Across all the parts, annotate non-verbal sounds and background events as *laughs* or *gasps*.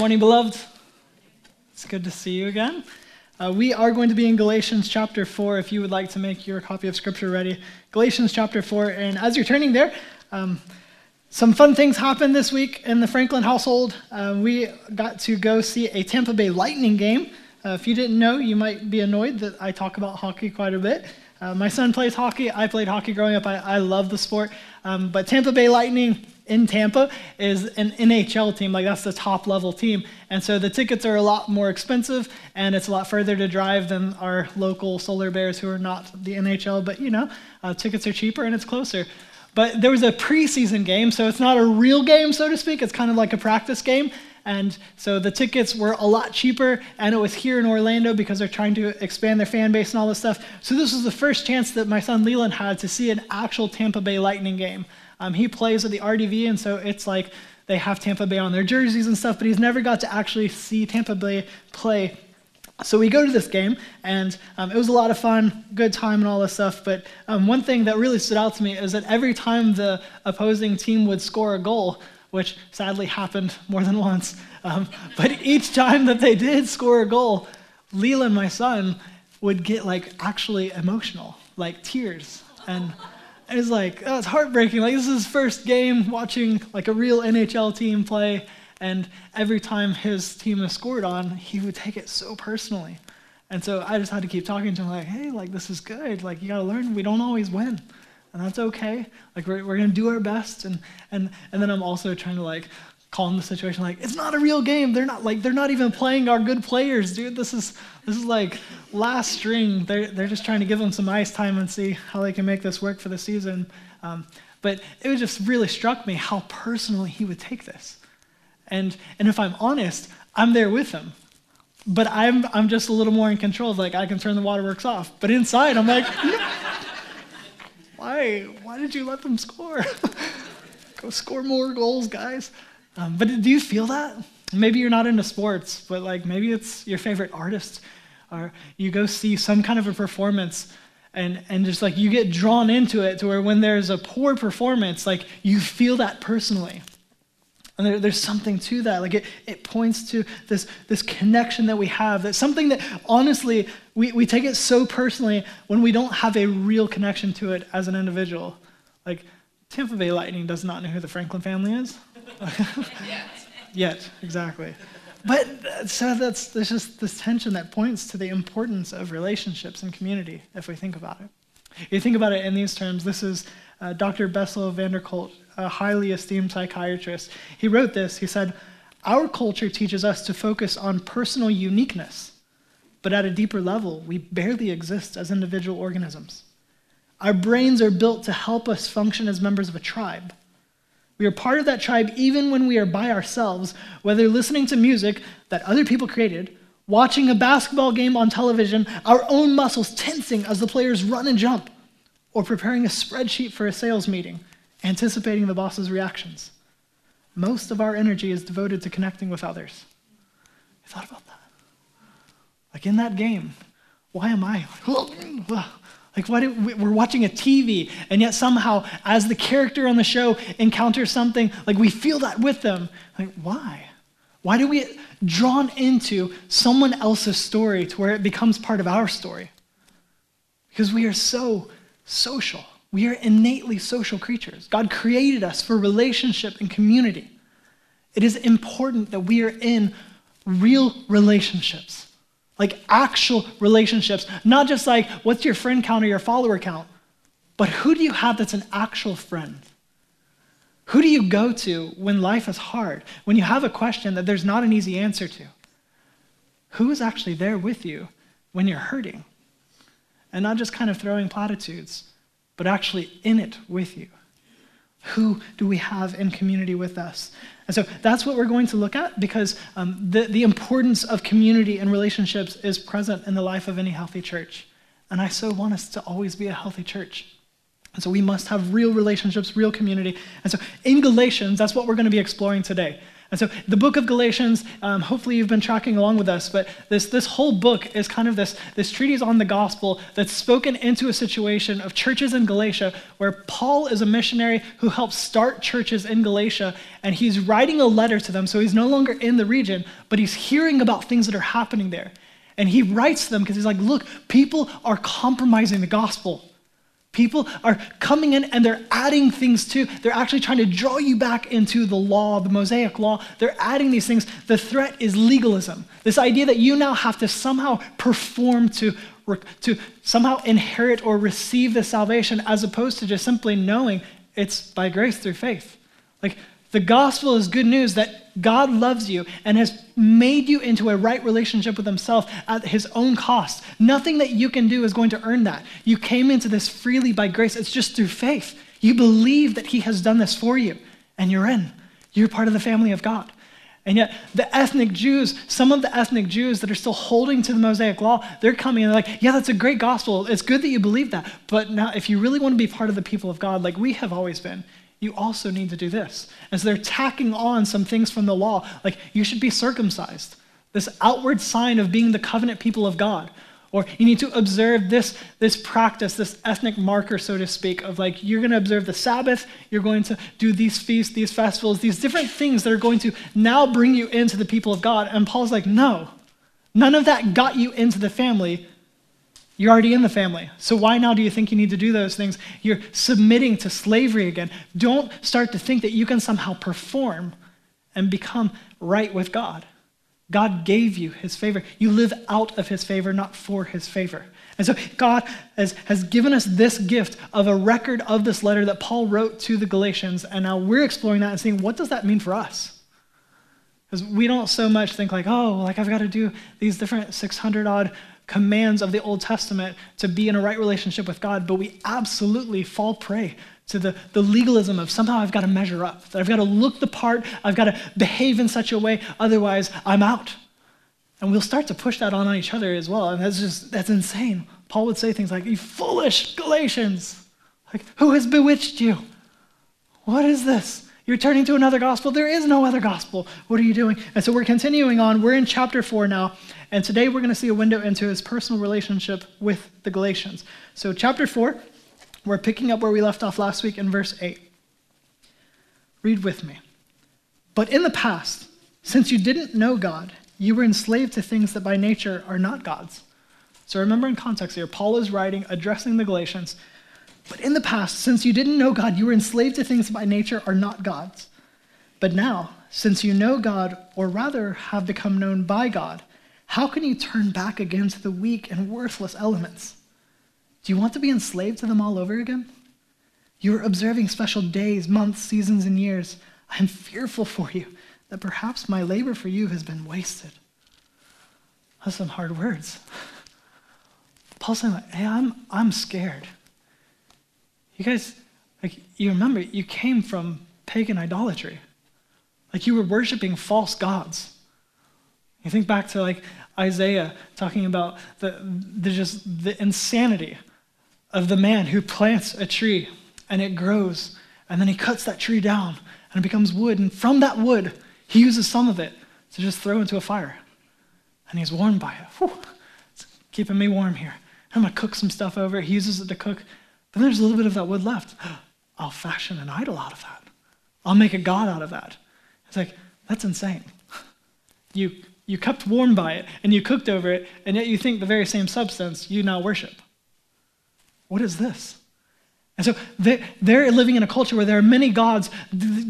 morning, beloved. It's good to see you again. Uh, we are going to be in Galatians chapter 4 if you would like to make your copy of Scripture ready. Galatians chapter 4. And as you're turning there, um, some fun things happened this week in the Franklin household. Uh, we got to go see a Tampa Bay Lightning game. Uh, if you didn't know, you might be annoyed that I talk about hockey quite a bit. Uh, my son plays hockey. I played hockey growing up. I, I love the sport. Um, but Tampa Bay Lightning in Tampa is an NHL team, like that's the top level team. And so the tickets are a lot more expensive and it's a lot further to drive than our local Solar Bears who are not the NHL, but you know, uh, tickets are cheaper and it's closer. But there was a preseason game, so it's not a real game, so to speak. It's kind of like a practice game. And so the tickets were a lot cheaper, and it was here in Orlando because they're trying to expand their fan base and all this stuff. So this was the first chance that my son Leland had to see an actual Tampa Bay Lightning game. Um, he plays with the RDV, and so it's like they have Tampa Bay on their jerseys and stuff, but he's never got to actually see Tampa Bay play. So we go to this game, and um, it was a lot of fun, good time, and all this stuff. But um, one thing that really stood out to me is that every time the opposing team would score a goal, which sadly happened more than once, um, *laughs* but each time that they did score a goal, Leland, my son, would get like actually emotional, like tears. And it was like, oh, it's heartbreaking. Like, this is his first game watching like a real NHL team play. And every time his team scored on, he would take it so personally. And so I just had to keep talking to him, like, hey, like, this is good. Like, you got to learn we don't always win. And that's okay. Like, we're, we're going to do our best. And, and, and then I'm also trying to, like, calm the situation like it's not a real game. They're not like they're not even playing our good players dude. This is this is like last string. They're, they're just trying to give them some ice time and see how they can make this work for the season. Um, but it just really struck me how personally he would take this. And and if i'm honest i'm there with him. But i'm i'm just a little more in control of like i can turn the waterworks off. But inside i'm like *laughs* why why did you let them score? *laughs* Go score more goals guys um, but do you feel that? Maybe you're not into sports, but like maybe it's your favorite artist, or you go see some kind of a performance and, and just like you get drawn into it to where when there's a poor performance, like you feel that personally. And there, there's something to that. Like it, it points to this, this connection that we have. That's something that honestly, we, we take it so personally when we don't have a real connection to it as an individual. Like Tampa Bay Lightning does not know who the Franklin family is. *laughs* Yet. Exactly. But so that's there's just this tension that points to the importance of relationships and community, if we think about it. If You think about it in these terms. This is uh, Dr. Bessel van der Kolk, a highly esteemed psychiatrist. He wrote this. He said, "Our culture teaches us to focus on personal uniqueness, but at a deeper level, we barely exist as individual organisms. Our brains are built to help us function as members of a tribe." We are part of that tribe even when we are by ourselves, whether listening to music that other people created, watching a basketball game on television, our own muscles tensing as the players run and jump, or preparing a spreadsheet for a sales meeting, anticipating the boss's reactions. Most of our energy is devoted to connecting with others. I thought about that. Like in that game, why am I? *laughs* Like, why do we, we're watching a TV, and yet somehow, as the character on the show encounters something, like we feel that with them. Like, why? Why do we get drawn into someone else's story to where it becomes part of our story? Because we are so social. We are innately social creatures. God created us for relationship and community. It is important that we are in real relationships like actual relationships, not just like what's your friend count or your follower count, but who do you have that's an actual friend? Who do you go to when life is hard, when you have a question that there's not an easy answer to? Who is actually there with you when you're hurting? And not just kind of throwing platitudes, but actually in it with you. Who do we have in community with us? And so that's what we're going to look at because um, the, the importance of community and relationships is present in the life of any healthy church. And I so want us to always be a healthy church. And so we must have real relationships, real community. And so in Galatians, that's what we're going to be exploring today. And so the book of Galatians, um, hopefully you've been tracking along with us, but this, this whole book is kind of this, this treatise on the gospel that's spoken into a situation of churches in Galatia where Paul is a missionary who helps start churches in Galatia, and he's writing a letter to them. So he's no longer in the region, but he's hearing about things that are happening there. And he writes them because he's like, look, people are compromising the gospel. People are coming in and they're adding things to, they're actually trying to draw you back into the law, the Mosaic law. They're adding these things. The threat is legalism. This idea that you now have to somehow perform to, to somehow inherit or receive the salvation as opposed to just simply knowing it's by grace through faith. Like the gospel is good news that God loves you and has made you into a right relationship with Himself at His own cost. Nothing that you can do is going to earn that. You came into this freely by grace, it's just through faith. You believe that He has done this for you, and you're in. You're part of the family of God. And yet, the ethnic Jews, some of the ethnic Jews that are still holding to the Mosaic law, they're coming and they're like, yeah, that's a great gospel. It's good that you believe that. But now, if you really want to be part of the people of God, like we have always been, you also need to do this. So they're tacking on some things from the law, like you should be circumcised, this outward sign of being the covenant people of God. Or you need to observe this, this practice, this ethnic marker, so to speak, of like you're going to observe the Sabbath, you're going to do these feasts, these festivals, these different things that are going to now bring you into the people of God. And Paul's like, no, none of that got you into the family. You're already in the family. So why now do you think you need to do those things? You're submitting to slavery again. Don't start to think that you can somehow perform and become right with God. God gave you his favor. You live out of his favor, not for his favor. And so God has, has given us this gift of a record of this letter that Paul wrote to the Galatians, and now we're exploring that and seeing what does that mean for us? Because we don't so much think like, oh, like I've got to do these different 600 odd commands of the Old Testament to be in a right relationship with God, but we absolutely fall prey to the, the legalism of somehow I've got to measure up, that I've got to look the part, I've got to behave in such a way, otherwise I'm out. And we'll start to push that on, on each other as well. And that's just, that's insane. Paul would say things like, You foolish Galatians! Like, who has bewitched you? What is this? You're turning to another gospel. There is no other gospel. What are you doing? And so we're continuing on. We're in chapter four now. And today we're going to see a window into his personal relationship with the Galatians. So, chapter four, we're picking up where we left off last week in verse 8. Read with me. But in the past, since you didn't know God, you were enslaved to things that by nature are not God's. So remember in context here, Paul is writing, addressing the Galatians, but in the past, since you didn't know God, you were enslaved to things that by nature are not God's. But now, since you know God, or rather have become known by God, how can you turn back again to the weak and worthless elements? Do you want to be enslaved to them all over again? You are observing special days, months, seasons, and years. I am fearful for you that perhaps my labor for you has been wasted. That's some hard words. Paul's saying, hey, I'm, I'm scared. You guys, like, you remember, you came from pagan idolatry. Like, you were worshiping false gods. You think back to, like, Isaiah talking about the, the just the insanity of the man who plants a tree and it grows, and then he cuts that tree down and it becomes wood, and from that wood, he uses some of it to just throw into a fire. And he's warmed by it. Whew, it's keeping me warm here. I'm gonna cook some stuff over. He uses it to cook but there's a little bit of that wood left. *gasps* I'll fashion an idol out of that. I'll make a god out of that. It's like, that's insane. *laughs* You, you kept warm by it and you cooked over it, and yet you think the very same substance you now worship. What is this? And so they're living in a culture where there are many gods,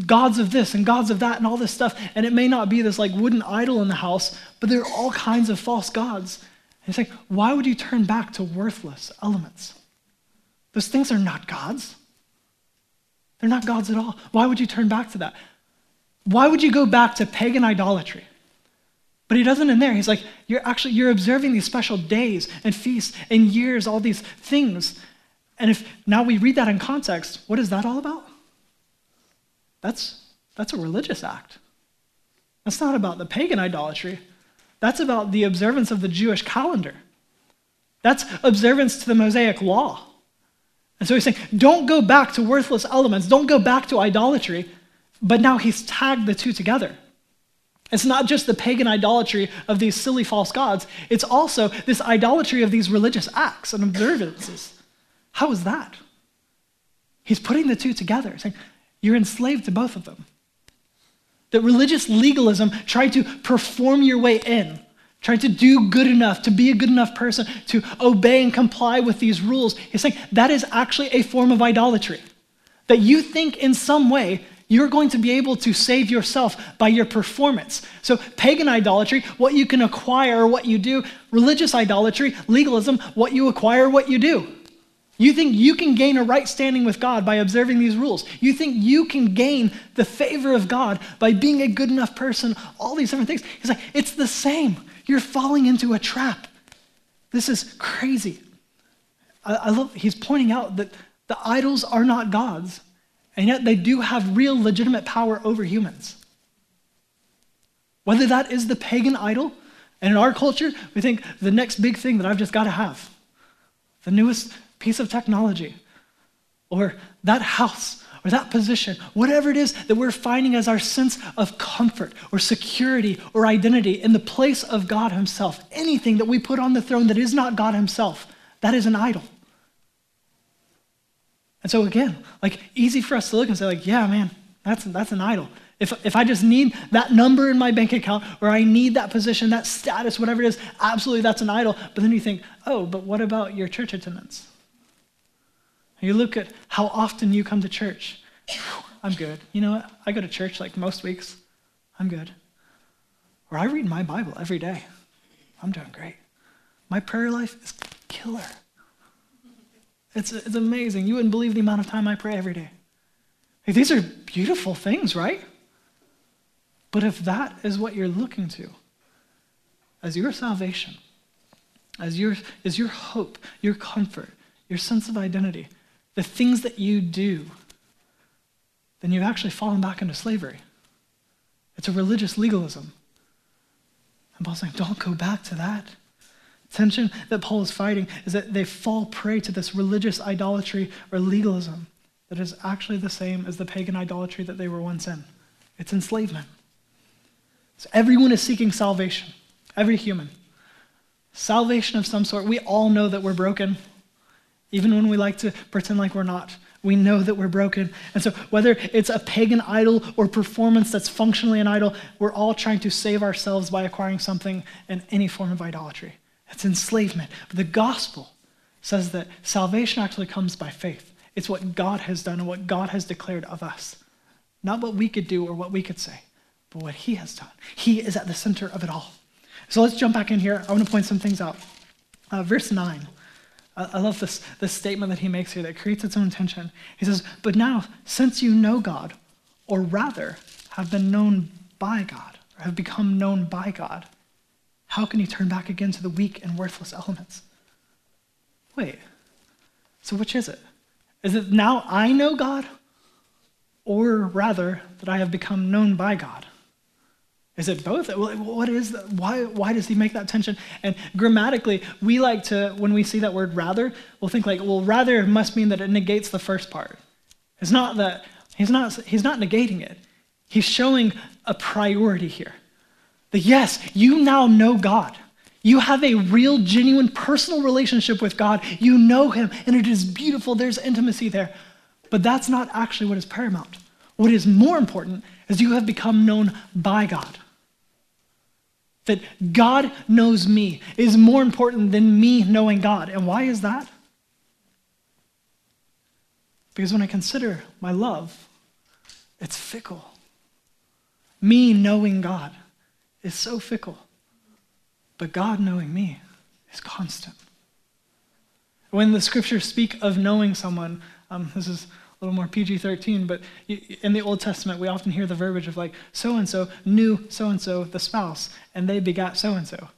gods of this and gods of that and all this stuff. And it may not be this like wooden idol in the house, but there are all kinds of false gods. And it's like, why would you turn back to worthless elements? Those things are not gods. They're not gods at all. Why would you turn back to that? Why would you go back to pagan idolatry? But he doesn't in there. He's like, you're actually you're observing these special days and feasts and years, all these things. And if now we read that in context, what is that all about? That's that's a religious act. That's not about the pagan idolatry. That's about the observance of the Jewish calendar. That's observance to the Mosaic law. And so he's saying, don't go back to worthless elements, don't go back to idolatry. But now he's tagged the two together. It's not just the pagan idolatry of these silly false gods, it's also this idolatry of these religious acts and observances. How is that? He's putting the two together, saying, You're enslaved to both of them. That religious legalism tried to perform your way in, trying to do good enough, to be a good enough person, to obey and comply with these rules. He's saying that is actually a form of idolatry. That you think in some way you're going to be able to save yourself by your performance. So, pagan idolatry, what you can acquire what you do. Religious idolatry, legalism, what you acquire, what you do. You think you can gain a right standing with God by observing these rules. You think you can gain the favor of God by being a good enough person, all these different things. He's like, it's the same. You're falling into a trap. This is crazy. I, I love, he's pointing out that the idols are not gods, and yet they do have real legitimate power over humans. Whether that is the pagan idol, and in our culture, we think the next big thing that I've just got to have, the newest piece of technology, or that house, or that position, whatever it is that we're finding as our sense of comfort or security or identity in the place of God Himself, anything that we put on the throne that is not God Himself, that is an idol. And so again, like easy for us to look and say, like, yeah, man, that's that's an idol. If, if I just need that number in my bank account or I need that position, that status, whatever it is, absolutely that's an idol. But then you think, oh, but what about your church attendance? You look at how often you come to church. I'm good. You know what? I go to church like most weeks. I'm good. Or I read my Bible every day. I'm doing great. My prayer life is killer. It's, it's amazing. You wouldn't believe the amount of time I pray every day. These are beautiful things, right? But if that is what you're looking to as your salvation, as your, as your hope, your comfort, your sense of identity, the things that you do, then you've actually fallen back into slavery. It's a religious legalism. And Paul's saying, don't go back to that. Tension that Paul is fighting is that they fall prey to this religious idolatry or legalism that is actually the same as the pagan idolatry that they were once in. It's enslavement. So everyone is seeking salvation, every human. Salvation of some sort. We all know that we're broken. Even when we like to pretend like we're not, we know that we're broken. And so, whether it's a pagan idol or performance that's functionally an idol, we're all trying to save ourselves by acquiring something in any form of idolatry. It's enslavement. But the gospel says that salvation actually comes by faith. It's what God has done and what God has declared of us. Not what we could do or what we could say, but what He has done. He is at the center of it all. So let's jump back in here. I want to point some things out. Uh, verse 9. I love this, this statement that he makes here that creates its own tension. He says, But now, since you know God, or rather have been known by God, or have become known by God, how can you turn back again to the weak and worthless elements? Wait, so which is it? Is it now I know God, or rather that I have become known by God? Is it both? What is that? Why, why does he make that tension? And grammatically, we like to, when we see that word rather, we'll think like, well, rather must mean that it negates the first part. It's not that, he's not, he's not negating it. He's showing a priority here. That yes, you now know God. You have a real, genuine, personal relationship with God. You know Him, and it is beautiful. There's intimacy there. But that's not actually what is paramount. What is more important is you have become known by God. That God knows me is more important than me knowing God. And why is that? Because when I consider my love, it's fickle. Me knowing God is so fickle, but God knowing me is constant. When the scriptures speak of knowing someone, um, this is a little more PG 13, but in the Old Testament, we often hear the verbiage of like, so and so knew so and so, the spouse, and they begat so and so.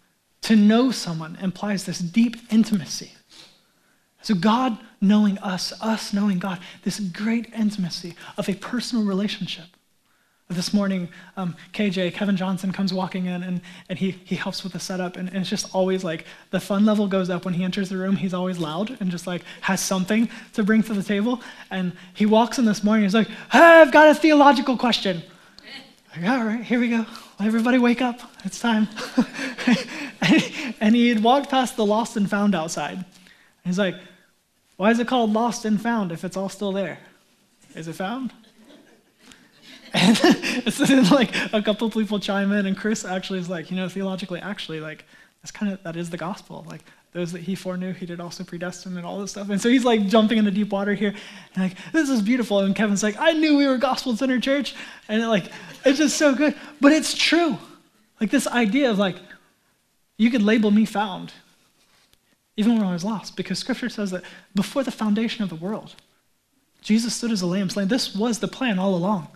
To know someone implies this deep intimacy. So, God knowing us, us knowing God, this great intimacy of a personal relationship. This morning, um, KJ, Kevin Johnson, comes walking in and, and he, he helps with the setup. And, and, it's just always like the fun level goes up when he enters the room. He's always loud and just like has something to bring to the table. And he walks in this morning. He's like, hey, I've got a theological question. Like, all right, here we go. Everybody wake up. It's time. *laughs* and he had walked past the lost and found outside. he's like, why is it called lost and found if it's all still there? Is it found? And *laughs* then like a couple people chime in, and Chris actually is like, you know, theologically, actually, like that's kind of that is the gospel. Like those that he foreknew, he did also predestine and all this stuff. And so he's like jumping into deep water here, and like this is beautiful. And Kevin's like, I knew we were gospel centered church, and like it's just so good. But it's true. Like this idea of like, you could label me found, even when I was lost, because Scripture says that before the foundation of the world, Jesus stood as a lamb slain. This was the plan all along.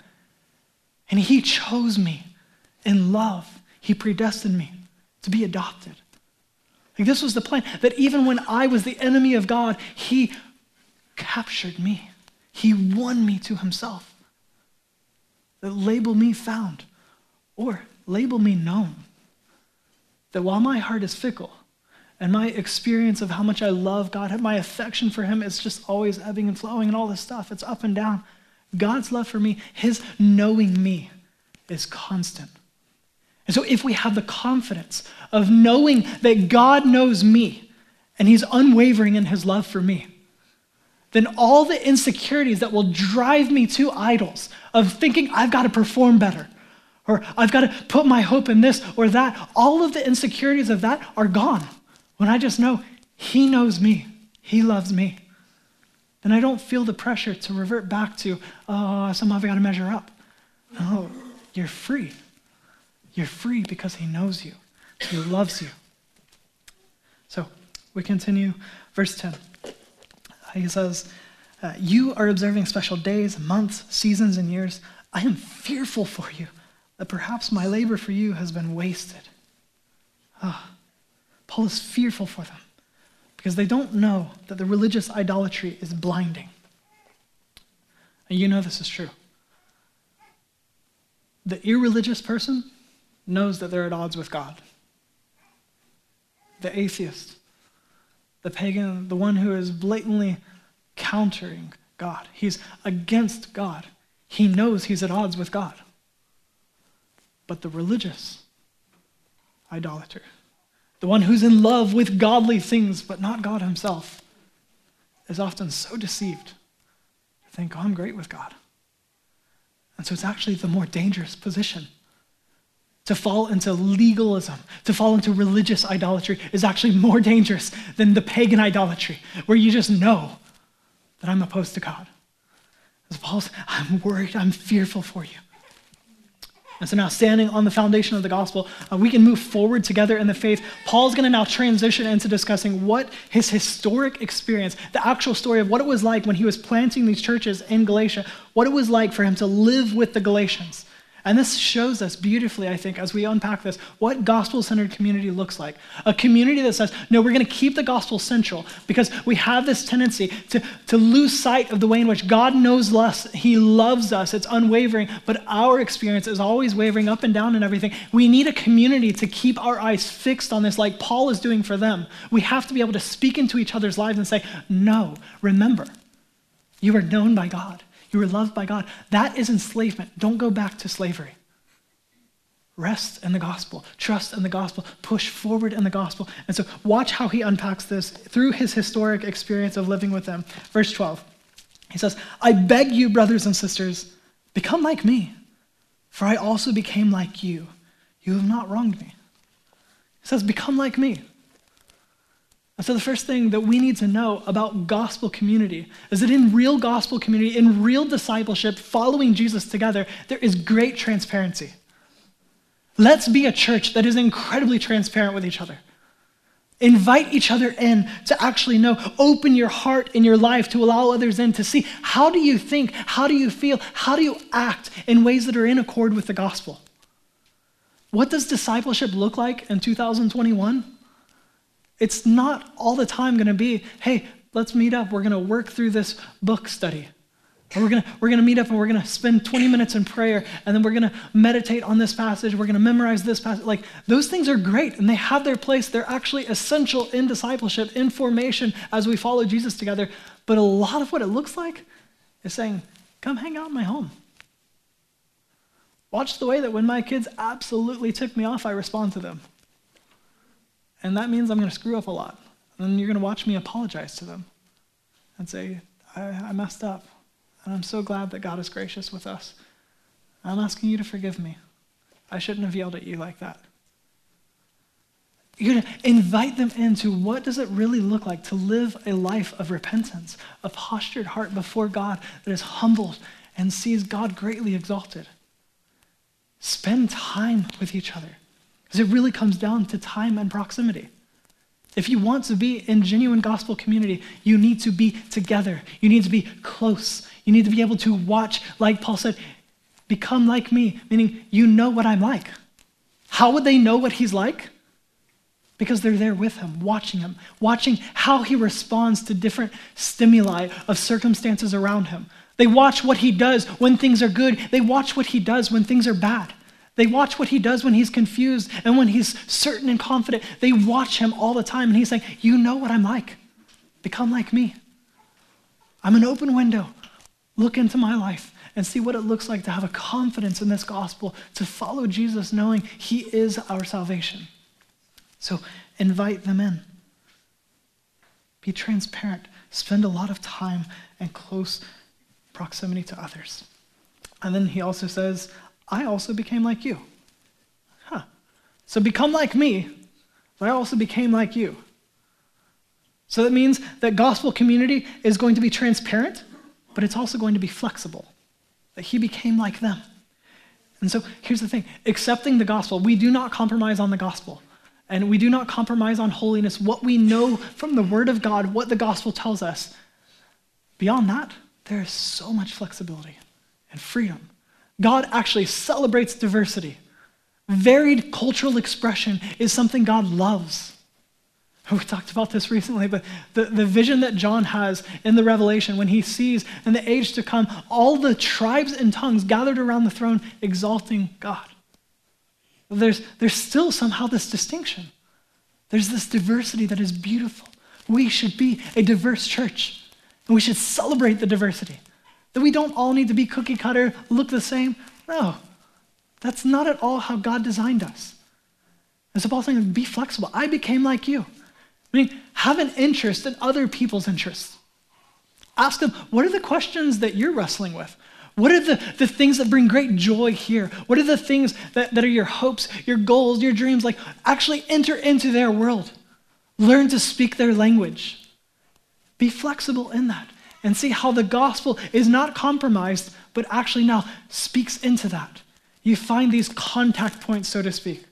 And he chose me in love. He predestined me to be adopted. Like this was the plan that even when I was the enemy of God, he captured me. He won me to himself. That label me found or label me known. That while my heart is fickle and my experience of how much I love God, my affection for him is just always ebbing and flowing and all this stuff, it's up and down. God's love for me, his knowing me, is constant. And so, if we have the confidence of knowing that God knows me and he's unwavering in his love for me, then all the insecurities that will drive me to idols of thinking I've got to perform better or I've got to put my hope in this or that, all of the insecurities of that are gone when I just know he knows me, he loves me then I don't feel the pressure to revert back to, oh, somehow I've got to measure up. No, you're free. You're free because He knows you, He loves you. So we continue, verse 10. He says, uh, You are observing special days, months, seasons, and years. I am fearful for you that perhaps my labor for you has been wasted. Ah, Paul is fearful for them because they don't know that the religious idolatry is blinding. And you know this is true. The irreligious person knows that they're at odds with God. The atheist, the pagan, the one who is blatantly countering God, he's against God. He knows he's at odds with God. But the religious idolater, the one who's in love with godly things but not God himself, is often so deceived to think, oh, I'm great with God. And so it's actually the more dangerous position. To fall into legalism, to fall into religious idolatry is actually more dangerous than the pagan idolatry, where you just know that I'm opposed to God. As Paul's, I'm worried, I'm fearful for you. And so now, standing on the foundation of the gospel, uh, we can move forward together in the faith. Paul's going to now transition into discussing what his historic experience, the actual story of what it was like when he was planting these churches in Galatia, what it was like for him to live with the Galatians. And this shows us beautifully, I think, as we unpack this, what gospel centered community looks like. A community that says, no, we're going to keep the gospel central because we have this tendency to, to lose sight of the way in which God knows us. He loves us. It's unwavering, but our experience is always wavering up and down and everything. We need a community to keep our eyes fixed on this, like Paul is doing for them. We have to be able to speak into each other's lives and say, no, remember, you are known by God. You were loved by God. That is enslavement. Don't go back to slavery. Rest in the gospel, trust in the gospel, push forward in the gospel. And so, watch how he unpacks this through his historic experience of living with them. Verse 12, he says, I beg you, brothers and sisters, become like me, for I also became like you. You have not wronged me. He says, Become like me. And so, the first thing that we need to know about gospel community is that in real gospel community, in real discipleship, following Jesus together, there is great transparency. Let's be a church that is incredibly transparent with each other. Invite each other in to actually know. Open your heart and your life to allow others in to see how do you think, how do you feel, how do you act in ways that are in accord with the gospel. What does discipleship look like in 2021? It's not all the time going to be, hey, let's meet up. We're going to work through this book study. And we're going we're gonna meet up and we're going to spend 20 minutes in prayer and then we're going to meditate on this passage. We're going to memorize this passage. Like, those things are great and they have their place. They're actually essential in discipleship, in formation as we follow Jesus together. But a lot of what it looks like is saying, come hang out in my home. Watch the way that when my kids absolutely tick me off, I respond to them. And that means I'm going to screw up a lot. And then you're going to watch me apologize to them and say, I, I messed up. And I'm so glad that God is gracious with us. I'm asking you to forgive me. I shouldn't have yelled at you like that. You're going to invite them into what does it really look like to live a life of repentance, a postured heart before God that is humbled and sees God greatly exalted. Spend time with each other because it really comes down to time and proximity. If you want to be in genuine gospel community, you need to be together. You need to be close. You need to be able to watch, like Paul said, become like me, meaning you know what I'm like. How would they know what he's like? Because they're there with him, watching him, watching how he responds to different stimuli of circumstances around him. They watch what he does when things are good, they watch what he does when things are bad. They watch what he does when he's confused and when he's certain and confident. They watch him all the time. And he's saying, You know what I'm like. Become like me. I'm an open window. Look into my life and see what it looks like to have a confidence in this gospel, to follow Jesus knowing he is our salvation. So invite them in. Be transparent. Spend a lot of time and close proximity to others. And then he also says, I also became like you. Huh. So become like me, but I also became like you. So that means that gospel community is going to be transparent, but it's also going to be flexible. That he became like them. And so here's the thing accepting the gospel, we do not compromise on the gospel. And we do not compromise on holiness, what we know from the Word of God, what the gospel tells us. Beyond that, there is so much flexibility and freedom God actually celebrates diversity. Varied cultural expression is something God loves. *laughs* We talked about this recently, but the, the vision that John has in the Revelation when he sees in the age to come all the tribes and tongues gathered around the throne exalting God. There's, there's still somehow this distinction. There's this diversity that is beautiful. We should be a diverse church, and we should celebrate the diversity. That we don't all need to be cookie cutter, look the same. No, that's not at all how God designed us. And so Paul's saying, be flexible. I became like you. I mean, have an interest in other people's interests. Ask them, what are the questions that you're wrestling with? What are the, the things that bring great joy here? What are the things that, that are your hopes, your goals, your dreams? Like, actually enter into their world. Learn to speak their language. Be flexible in that and see how the gospel is not compromised, but actually now speaks into that. You find these contact points, so to speak,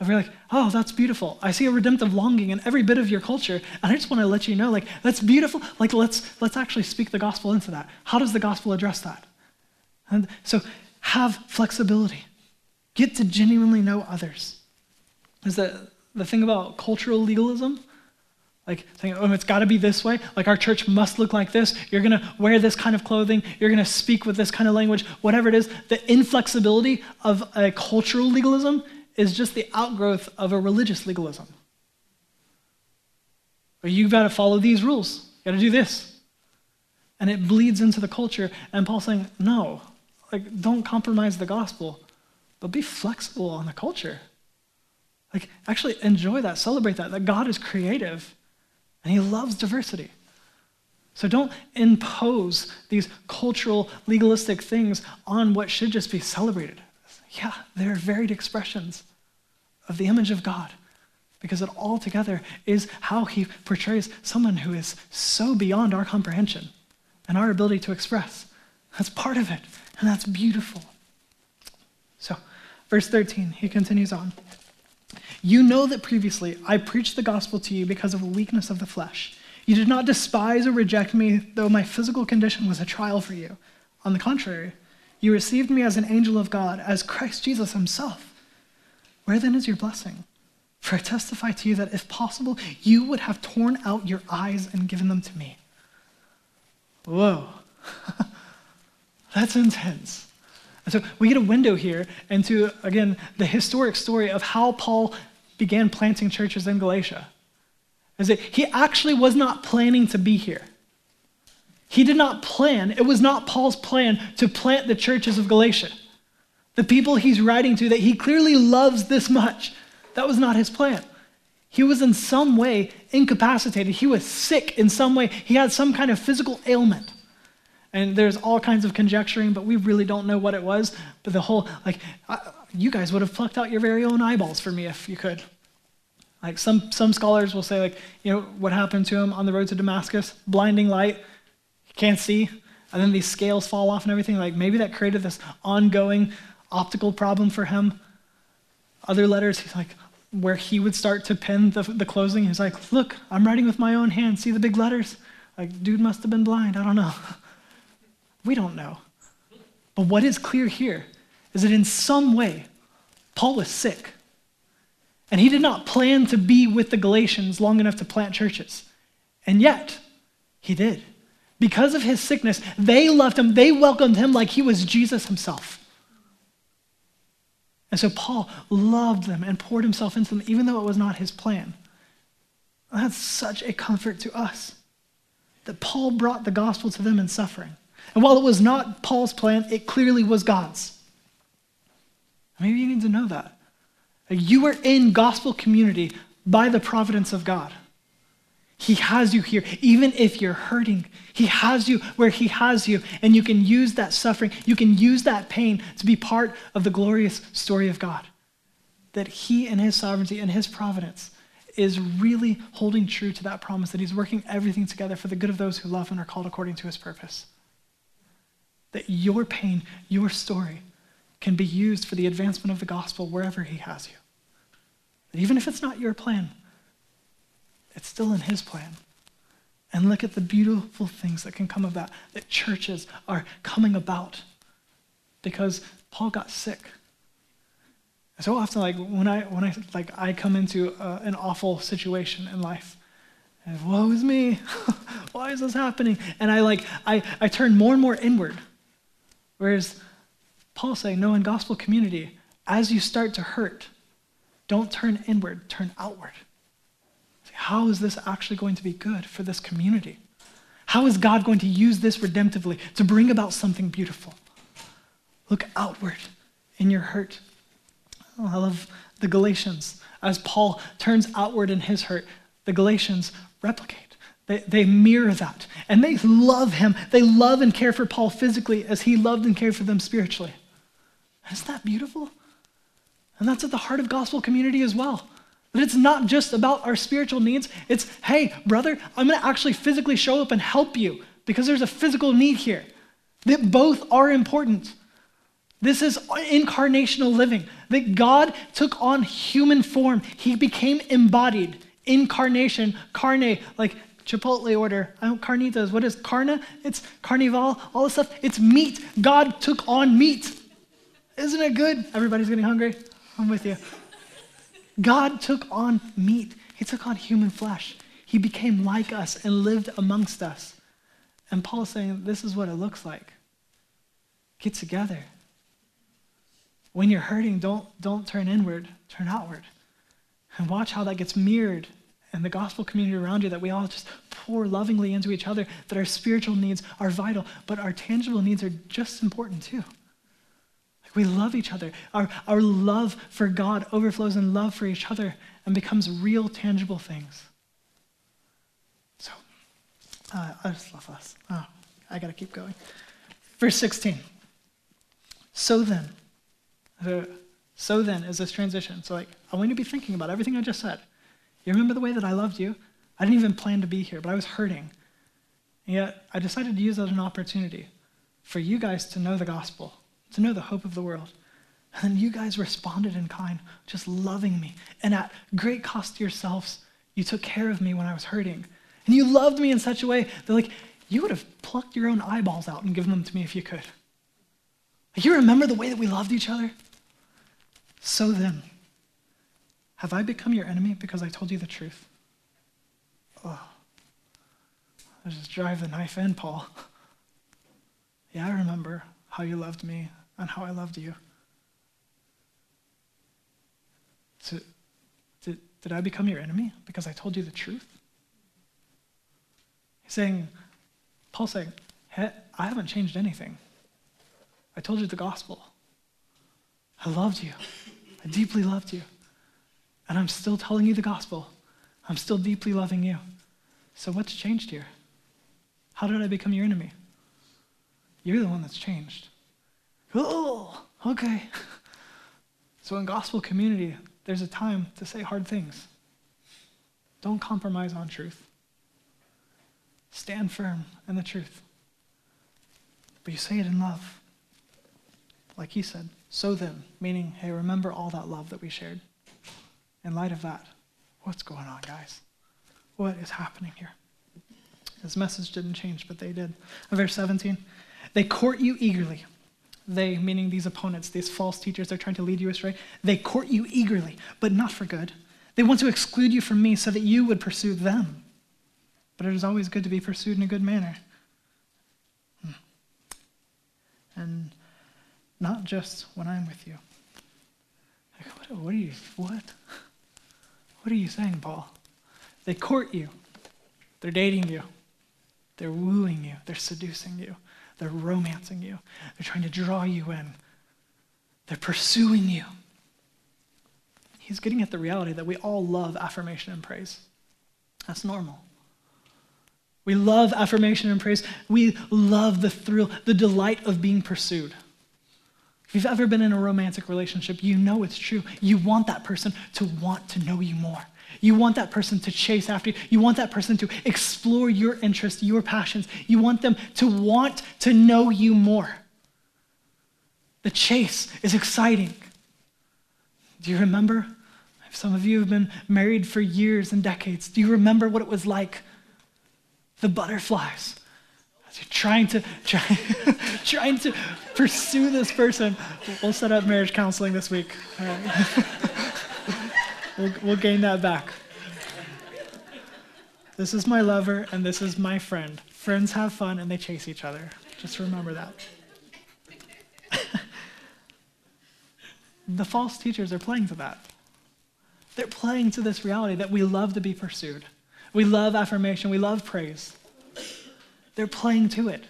of you're like, oh, that's beautiful. I see a redemptive longing in every bit of your culture, and I just want to let you know, like, that's beautiful. Like, let's let's actually speak the gospel into that. How does the gospel address that? And so have flexibility. Get to genuinely know others. Is that the thing about cultural legalism? Like saying, oh, it's got to be this way. Like our church must look like this. You're going to wear this kind of clothing. You're going to speak with this kind of language. Whatever it is, the inflexibility of a cultural legalism is just the outgrowth of a religious legalism. Or you've got to follow these rules. You got to do this. And it bleeds into the culture. And Paul's saying, no, like don't compromise the gospel, but be flexible on the culture. Like actually enjoy that, celebrate that, that God is creative and he loves diversity. So don't impose these cultural, legalistic things on what should just be celebrated. Yeah, there are varied expressions of the image of God because it all together is how he portrays someone who is so beyond our comprehension and our ability to express. That's part of it, and that's beautiful. So, verse 13, he continues on. You know that previously I preached the gospel to you because of a weakness of the flesh. You did not despise or reject me, though my physical condition was a trial for you. On the contrary, you received me as an angel of God, as Christ Jesus himself. Where then is your blessing? For I testify to you that if possible, you would have torn out your eyes and given them to me. Whoa. *laughs* That's intense. And so we get a window here into, again, the historic story of how Paul began planting churches in Galatia. Is that he actually was not planning to be here. He did not plan, it was not Paul's plan to plant the churches of Galatia. The people he's writing to that he clearly loves this much. That was not his plan. He was in some way incapacitated. He was sick in some way. He had some kind of physical ailment. And there's all kinds of conjecturing, but we really don't know what it was. But the whole, like, I, you guys would have plucked out your very own eyeballs for me if you could. Like some, some scholars will say, like, you know, what happened to him on the road to Damascus? Blinding light, he can't see, and then these scales fall off and everything. Like maybe that created this ongoing optical problem for him. Other letters, he's like, where he would start to pen the, the closing, he's like, look, I'm writing with my own hand. See the big letters? Like, dude must have been blind. I don't know. *laughs* we don't know. But what is clear here is that in some way, Paul was sick. And he did not plan to be with the Galatians long enough to plant churches. And yet, he did. Because of his sickness, they loved him. They welcomed him like he was Jesus himself. And so Paul loved them and poured himself into them, even though it was not his plan. That's such a comfort to us that Paul brought the gospel to them in suffering. And while it was not Paul's plan, it clearly was God's. Maybe you need to know that. You are in gospel community by the providence of God. He has you here, even if you're hurting. He has you where He has you, and you can use that suffering, you can use that pain to be part of the glorious story of God. That He and His sovereignty and His providence is really holding true to that promise that He's working everything together for the good of those who love and are called according to His purpose. That your pain, your story, can be used for the advancement of the gospel wherever He has you. That even if it's not your plan, it's still in His plan. And look at the beautiful things that can come of that, that churches are coming about because Paul got sick. So often, like when I when I like I come into uh, an awful situation in life, and woe is me, *laughs* why is this happening? And I like I I turn more and more inward, whereas Paul's saying, no, in gospel community, as you start to hurt, don't turn inward, turn outward. How is this actually going to be good for this community? How is God going to use this redemptively to bring about something beautiful? Look outward in your hurt. Oh, I love the Galatians. As Paul turns outward in his hurt, the Galatians replicate. They, they mirror that. And they love him. They love and care for Paul physically as he loved and cared for them spiritually. Isn't that beautiful? And that's at the heart of gospel community as well. That it's not just about our spiritual needs. It's, hey, brother, I'm going to actually physically show up and help you because there's a physical need here. That both are important. This is incarnational living. That God took on human form. He became embodied. Incarnation, carne, like Chipotle order. I don't carnitas. What is carna? It's carnival, all this stuff. It's meat. God took on meat. Isn't it good? Everybody's getting hungry. I'm with you. God took on meat, He took on human flesh. He became like us and lived amongst us. And Paul is saying, This is what it looks like. Get together. When you're hurting, don't, don't turn inward, turn outward. And watch how that gets mirrored in the gospel community around you, that we all just pour lovingly into each other, that our spiritual needs are vital, but our tangible needs are just important too. Like We love each other. Our, our love for God overflows in love for each other and becomes real, tangible things. So, uh, I just love us. Oh, I got to keep going. Verse 16. So then, so then is this transition. So, like, I want you to be thinking about everything I just said. You remember the way that I loved you? I didn't even plan to be here, but I was hurting. And yet, I decided to use that as an opportunity for you guys to know the gospel to know the hope of the world. And you guys responded in kind, just loving me. And at great cost to yourselves, you took care of me when I was hurting. And you loved me in such a way that, like, you would have plucked your own eyeballs out and given them to me if you could. You remember the way that we loved each other? So then, have I become your enemy because I told you the truth? Oh, I just drive the knife in, Paul. yeah, I remember how you loved me and how I loved you. So, did, did I become your enemy because I told you the truth? He's saying, Paul's saying, hey, I haven't changed anything. I told you the gospel. I loved you. I deeply loved you. And I'm still telling you the gospel. I'm still deeply loving you. So what's changed here? How did I become your enemy? You're the one that's changed. Oh, okay. *laughs* So in gospel community, there's a time to say hard things. Don't compromise on truth. Stand firm in the truth. But you say it in love. Like he said. So then, meaning, hey, remember all that love that we shared. In light of that, what's going on, guys? What is happening here? His message didn't change, but they did. In verse 17, they court you eagerly. They, meaning these opponents, these false teachers, they're trying to lead you astray. They court you eagerly, but not for good. They want to exclude you from me so that you would pursue them. But it is always good to be pursued in a good manner. Hmm. And not just when I'm with you. What, what are you, what? What are you saying, Paul? They court you. They're dating you. They're wooing you. They're seducing you. They're romancing you. They're trying to draw you in. They're pursuing you. He's getting at the reality that we all love affirmation and praise. That's normal. We love affirmation and praise. We love the thrill, the delight of being pursued. If you've ever been in a romantic relationship, you know it's true. You want that person to want to know you more. You want that person to chase after you. You want that person to explore your interests, your passions. You want them to want to know you more. The chase is exciting. Do you remember? Some of you have been married for years and decades. Do you remember what it was like? The butterflies, As you're trying to *laughs* try, trying to pursue this person. We'll set up marriage counseling this week. *laughs* we'll, we'll gain that back. This is my lover and this is my friend. Friends have fun and they chase each other. Just remember that. *laughs* the false teachers are playing to that. They're playing to this reality that we love to be pursued. We love affirmation. We love praise. They're playing to it.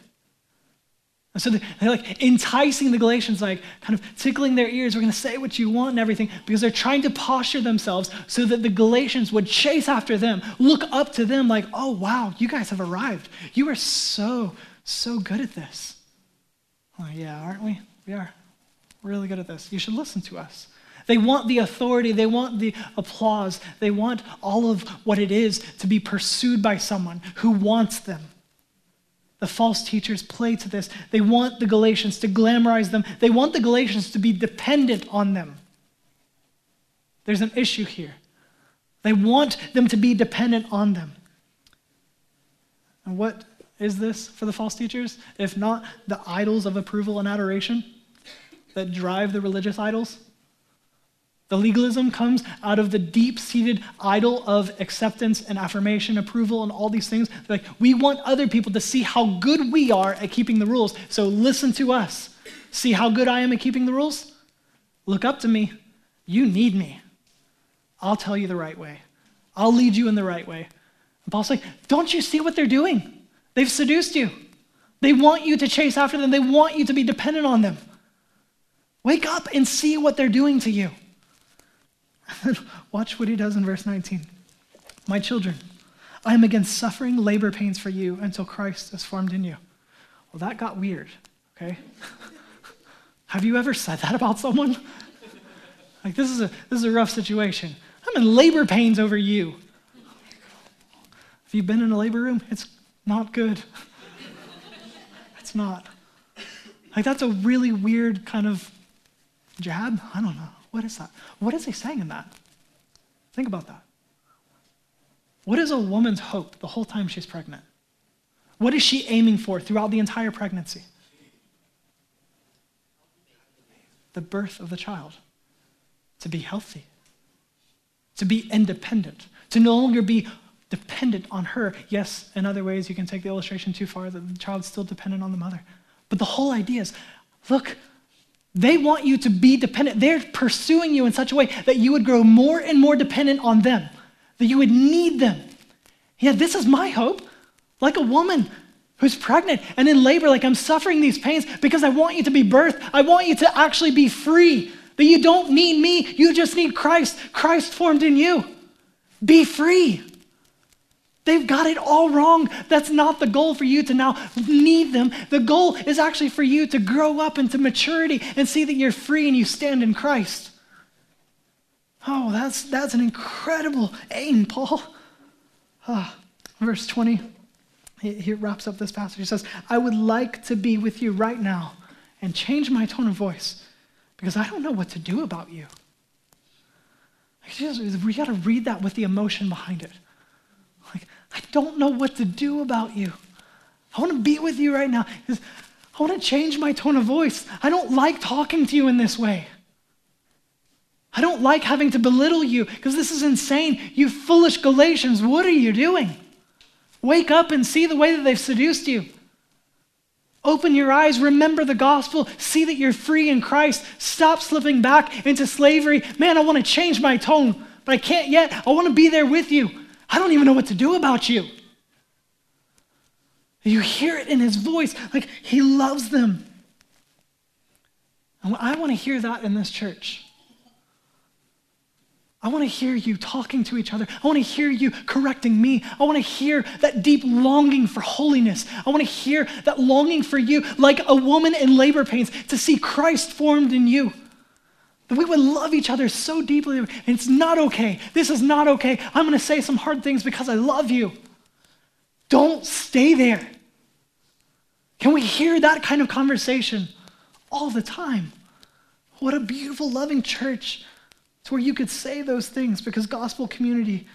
And so they're like enticing the Galatians, like kind of tickling their ears. We're going to say what you want and everything because they're trying to posture themselves so that the Galatians would chase after them, look up to them like, oh, wow, you guys have arrived. You are so, so good at this. Yeah, aren't we? We are really good at this. You should listen to us. They want the authority, they want the applause, they want all of what it is to be pursued by someone who wants them. The false teachers play to this. They want the Galatians to glamorize them, they want the Galatians to be dependent on them. There's an issue here. They want them to be dependent on them. And what is this for the false teachers? If not the idols of approval and adoration that drive the religious idols? The legalism comes out of the deep seated idol of acceptance and affirmation, approval, and all these things. Like, we want other people to see how good we are at keeping the rules. So listen to us. See how good I am at keeping the rules? Look up to me. You need me. I'll tell you the right way, I'll lead you in the right way. And Paul's like, Don't you see what they're doing? They've seduced you. They want you to chase after them, they want you to be dependent on them. Wake up and see what they're doing to you. Watch what he does in verse 19. My children, I am against suffering labor pains for you until Christ is formed in you. Well, that got weird, okay? *laughs* Have you ever said that about someone? Like, this is, a, this is a rough situation. I'm in labor pains over you. Have you been in a labor room? It's not good. *laughs* it's not. Like, that's a really weird kind of jab. I don't know. What is that? What is he saying in that? Think about that. What is a woman's hope the whole time she's pregnant? What is she aiming for throughout the entire pregnancy? The birth of the child. To be healthy, to be independent, to no longer be dependent on her. Yes, in other ways, you can take the illustration too far that the child's still dependent on the mother. But the whole idea is look, they want you to be dependent. They're pursuing you in such a way that you would grow more and more dependent on them, that you would need them. Yeah, this is my hope. Like a woman who's pregnant and in labor, like I'm suffering these pains because I want you to be birthed. I want you to actually be free. That you don't need me, you just need Christ, Christ formed in you. Be free. They've got it all wrong. That's not the goal for you to now need them. The goal is actually for you to grow up into maturity and see that you're free and you stand in Christ. Oh, that's, that's an incredible aim, Paul. Ah, verse 20, he, wraps up this passage. He says, I would like to be with you right now and change my tone of voice because I don't know what to do about you. We got to read that with the emotion behind it. I don't know what to do about you. I want to be with you right now. I want to change my tone of voice. I don't like talking to you in this way. I don't like having to belittle you because this is insane. You foolish Galatians, what are you doing? Wake up and see the way that they've seduced you. Open your eyes, remember the gospel, see that you're free in Christ. Stop slipping back into slavery. Man, I want to change my tone, but I can't yet. I want to be there with you. I don't even know what to do about you. You hear it in his voice, like he loves them. And I want to hear that in this church. I want to hear you talking to each other. I want to hear you correcting me. I want to hear that deep longing for holiness. I want to hear that longing for you, like a woman in labor pains, to see Christ formed in you. We would love each other so deeply. And it's not okay. This is not okay. I'm going to say some hard things because I love you. Don't stay there. Can we hear that kind of conversation all the time? What a beautiful, loving church to where you could say those things because gospel community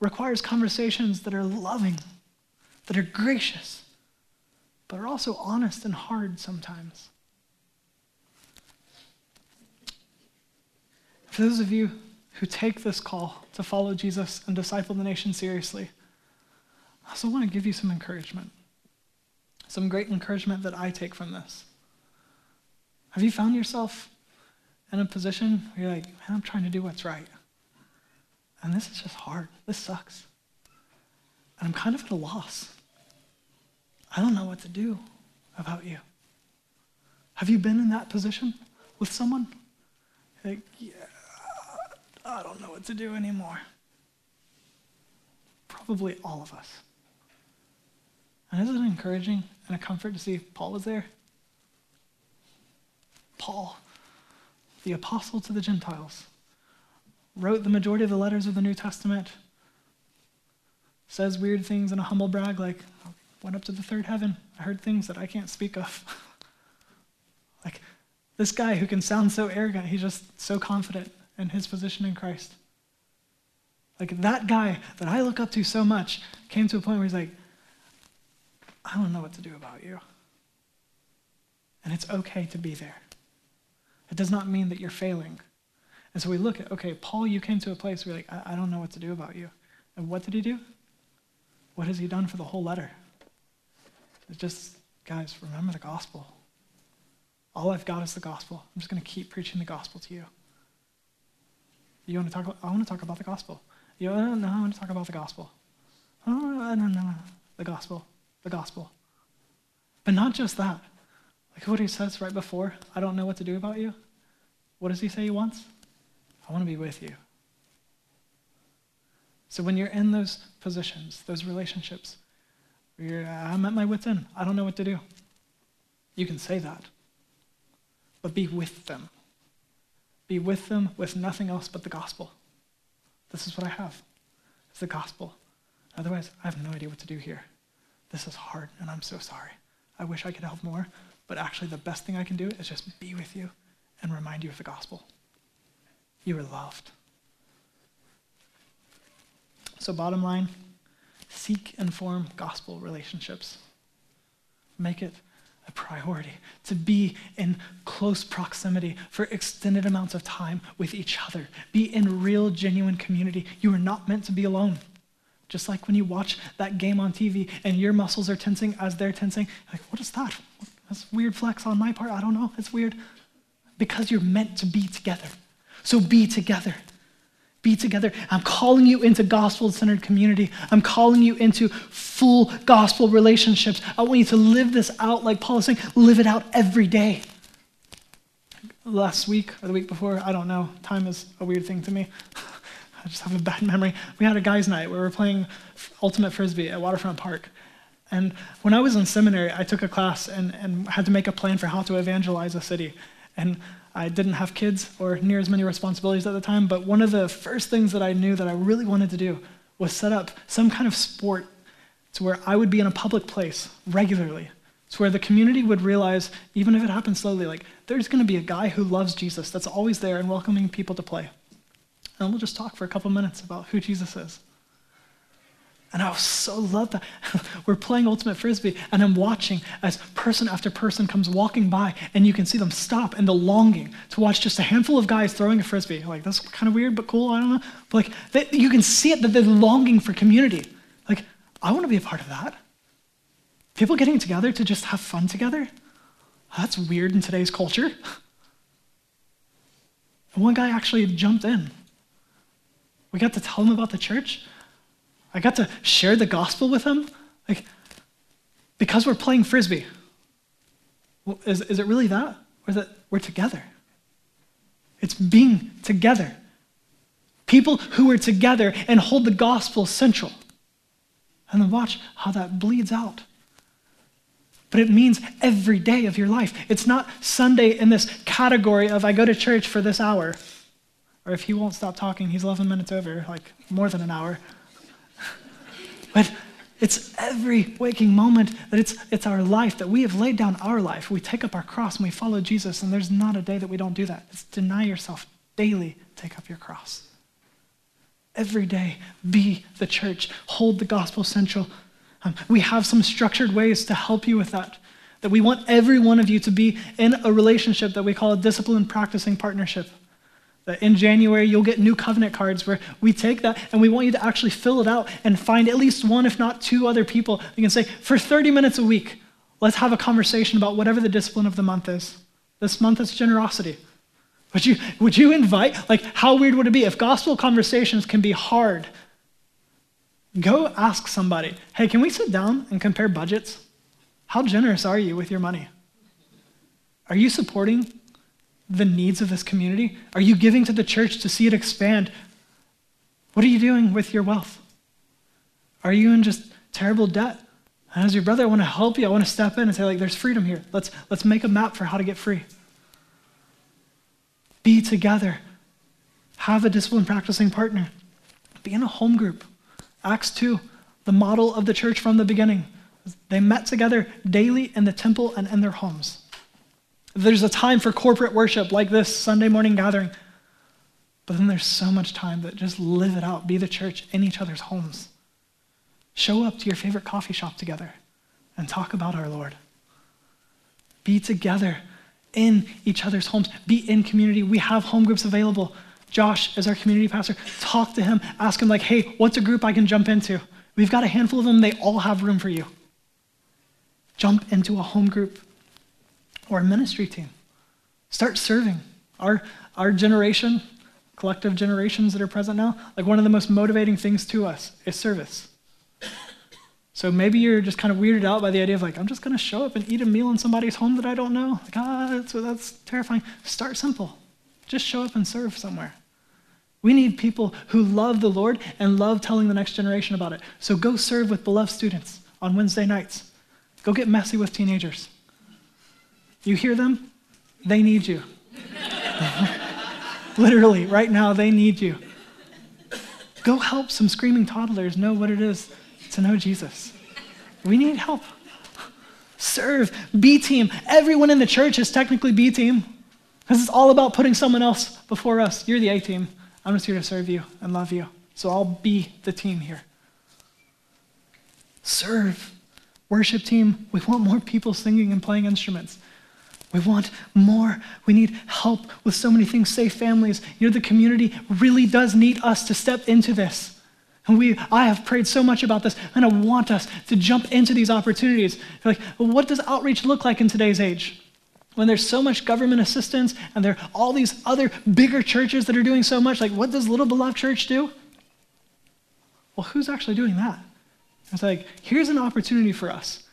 requires conversations that are loving, that are gracious, but are also honest and hard sometimes. For those of you who take this call to follow Jesus and disciple the nation seriously, I also want to give you some encouragement. Some great encouragement that I take from this. Have you found yourself in a position where you're like, man, I'm trying to do what's right. And this is just hard. This sucks. And I'm kind of at a loss. I don't know what to do about you. Have you been in that position with someone? Like, yeah, I don't know what to do anymore. Probably all of us. And isn't it encouraging and a comfort to see Paul was there? Paul the apostle to the Gentiles, wrote the majority of the letters of the New Testament, says weird things in a humble brag like, went up to the third heaven. I heard things that I can't speak of. *laughs* like, this guy who can sound so arrogant, he's just so confident in his position in Christ. Like, that guy that I look up to so much came to a point where he's like, I don't know what to do about you. And it's okay to be there. It does not mean that you're failing. And so we look at, okay, Paul, you came to a place where you're like, I, I don't know what to do about you. And what did he do? What has he done for the whole letter? It's just, guys, remember the gospel. All I've got is the gospel. I'm just going to keep preaching the gospel to you. You want to talk? About, I want to talk about the gospel. You know, no, I want to talk about the gospel. Oh, no, no, no, the gospel, the gospel. But not just that. Like what he says right before, I don't know what to do about you. What does he say he wants? I want to be with you. So when you're in those positions, those relationships, you're, I'm at my wits' end. I don't know what to do. You can say that. But be with them. Be with them with nothing else but the gospel. This is what I have. It's the gospel. Otherwise, I have no idea what to do here. This is hard, and I'm so sorry. I wish I could help more, but actually, the best thing I can do is just be with you and remind you of the gospel. You are loved. So, bottom line seek and form gospel relationships. Make it a priority to be in close proximity for extended amounts of time with each other. Be in real, genuine community. You are not meant to be alone. Just like when you watch that game on TV and your muscles are tensing as they're tensing, like, what is that? That's weird flex on my part. I don't know. It's weird. Because you're meant to be together. So be together. Be together. I'm calling you into gospel centered community. I'm calling you into full gospel relationships. I want you to live this out like Paul is saying, live it out every day. last week or the week before. I don't know. Time is a weird thing to me. *laughs* I just have a bad memory. We had a guys' night where we were playing Ultimate Frisbee at Waterfront Park. And when I was in seminary, I took a class and, and had to make a plan for how to evangelize a city. And I didn't have kids or near as many responsibilities at the time, but one of the first things that I knew that I really wanted to do was set up some kind of sport to where I would be in a public place regularly, to where the community would realize, even if it happens slowly, like there's going to be a guy who loves Jesus that's always there and welcoming people to play. And we'll just talk for a couple minutes about who Jesus is. And I was so loved that *laughs* we're playing Ultimate Frisbee, and I'm watching as person after person comes walking by, and you can see them stop and the longing to watch just a handful of guys throwing a frisbee. Like, that's kind of weird, but cool, I don't know. But like, they, you can see it that they're longing for community. Like, I want to be a part of that. People getting together to just have fun together? That's weird in today's culture. And *laughs* one guy actually jumped in. We got to tell him about the church. I got to share the gospel with him. Like, because we're playing frisbee. Well, is, is it really that? Or that we're together? It's being together. People who are together and hold the gospel central. And then watch how that bleeds out. But it means every day of your life. It's not Sunday in this category of I go to church for this hour. Or if he won't stop talking, he's 11 minutes over, like more than an hour. But it's every waking moment that it's, it's our life, that we have laid down our life. We take up our cross and we follow Jesus, and there's not a day that we don't do that. It's deny yourself daily, take up your cross. Every day, be the church, hold the gospel central. Um, we have some structured ways to help you with that. That we want every one of you to be in a relationship that we call a discipline practicing partnership. In January, you'll get new covenant cards where we take that and we want you to actually fill it out and find at least one, if not two other people. You can say, for 30 minutes a week, let's have a conversation about whatever the discipline of the month is. This month is generosity. Would you, would you invite, like, how weird would it be if gospel conversations can be hard? Go ask somebody, hey, can we sit down and compare budgets? How generous are you with your money? Are you supporting the needs of this community? Are you giving to the church to see it expand? What are you doing with your wealth? Are you in just terrible debt? And as your brother, I want to help you. I want to step in and say, like, there's freedom here. Let's, let's make a map for how to get free. Be together. Have a discipline practicing partner. Be in a home group. Acts 2, the model of the church from the beginning. They met together daily in the temple and in their homes. There's a time for corporate worship like this Sunday morning gathering. But then there's so much time that just live it out, be the church in each other's homes. Show up to your favorite coffee shop together and talk about our Lord. Be together in each other's homes, be in community. We have home groups available. Josh, is our community pastor, talk to him, ask him, like, hey, what's a group I can jump into? We've got a handful of them, they all have room for you. Jump into a home group or ministry team. Start serving. Our, our generation, collective generations that are present now, like one of the most motivating things to us is service. So maybe you're just kind of weirded out by the idea of like, I'm just going to show up and eat a meal in somebody's home that I don't know. Like, ah, that's, that's terrifying. Start simple. Just show up and serve somewhere. We need people who love the Lord and love telling the next generation about it. So go serve with beloved students on Wednesday nights. Go get messy with teenagers. You hear them? They need you. *laughs* Literally, right now, they need you. Go help some screaming toddlers know what it is to know Jesus. We need help. Serve, B team. Everyone in the church is technically B team because it's all about putting someone else before us. You're the A team. I'm just here to serve you and love you. So I'll be the team here. Serve. Worship team, we want more people singing and playing instruments. We want more. We need help with so many things. Safe families. You know, the community really does need us to step into this. And we, I have prayed so much about this, and I want us to jump into these opportunities. Like, what does outreach look like in today's age? When there's so much government assistance, and there are all these other bigger churches that are doing so much, like, what does Little Beloved Church do? Well, who's actually doing that? It's like, here's an opportunity for us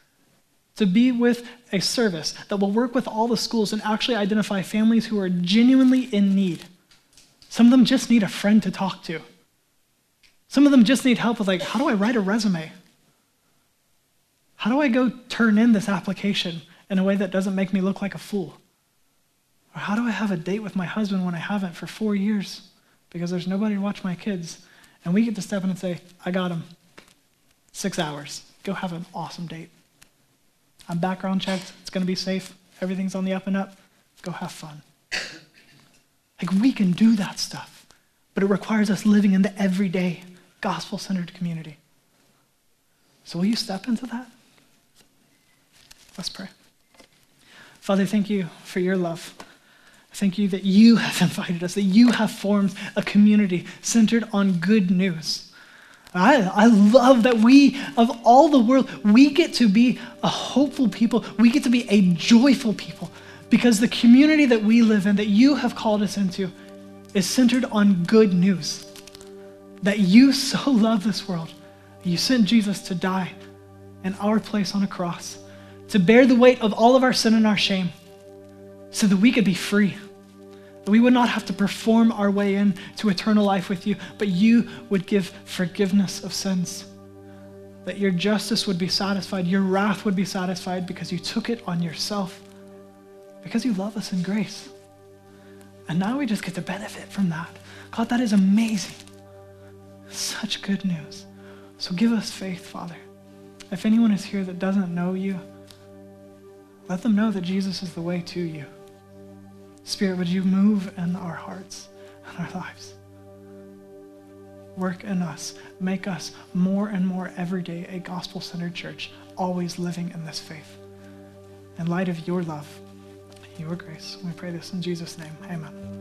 to be with a service that will work with all the schools and actually identify families who are genuinely in need. Some of them just need a friend to talk to. Some of them just need help with, like, how do I write a resume? How do I go turn in this application in a way that doesn't make me look like a fool? Or how do I have a date with my husband when I haven't for four years because there's nobody to watch my kids? And we get to step in and say, I got him. Six hours. Go have an awesome date. I'm background checked. It's going to be safe. Everything's on the up and up. Go have fun. Like, we can do that stuff, but it requires us living in the everyday, gospel centered community. So, will you step into that? Let's pray. Father, thank you for your love. Thank you that you have *laughs* invited us, that you have formed a community centered on good news. I, I love that we, of all the world, we get to be a hopeful people. We get to be a joyful people because the community that we live in, that you have called us into, is centered on good news. That you *laughs* so love this world. You sent Jesus to die in our place on a cross, to bear the weight of all of our sin and our shame, so that we could be free. We would not have to perform our way in to eternal life with you, but you would give forgiveness of sins. That your justice would be satisfied, your wrath would be satisfied because you took it on yourself because you love us in grace. And now we just get to benefit from that. God, that is amazing. Such good news. So give us faith, Father. If anyone is here that doesn't know you, let them know that Jesus is the way to you. Spirit, would you move in our hearts and our lives? Work in us. Make us more and more every day a gospel centered church, always living in this faith. In light of your love, your grace. We pray this in Jesus' name. Amen.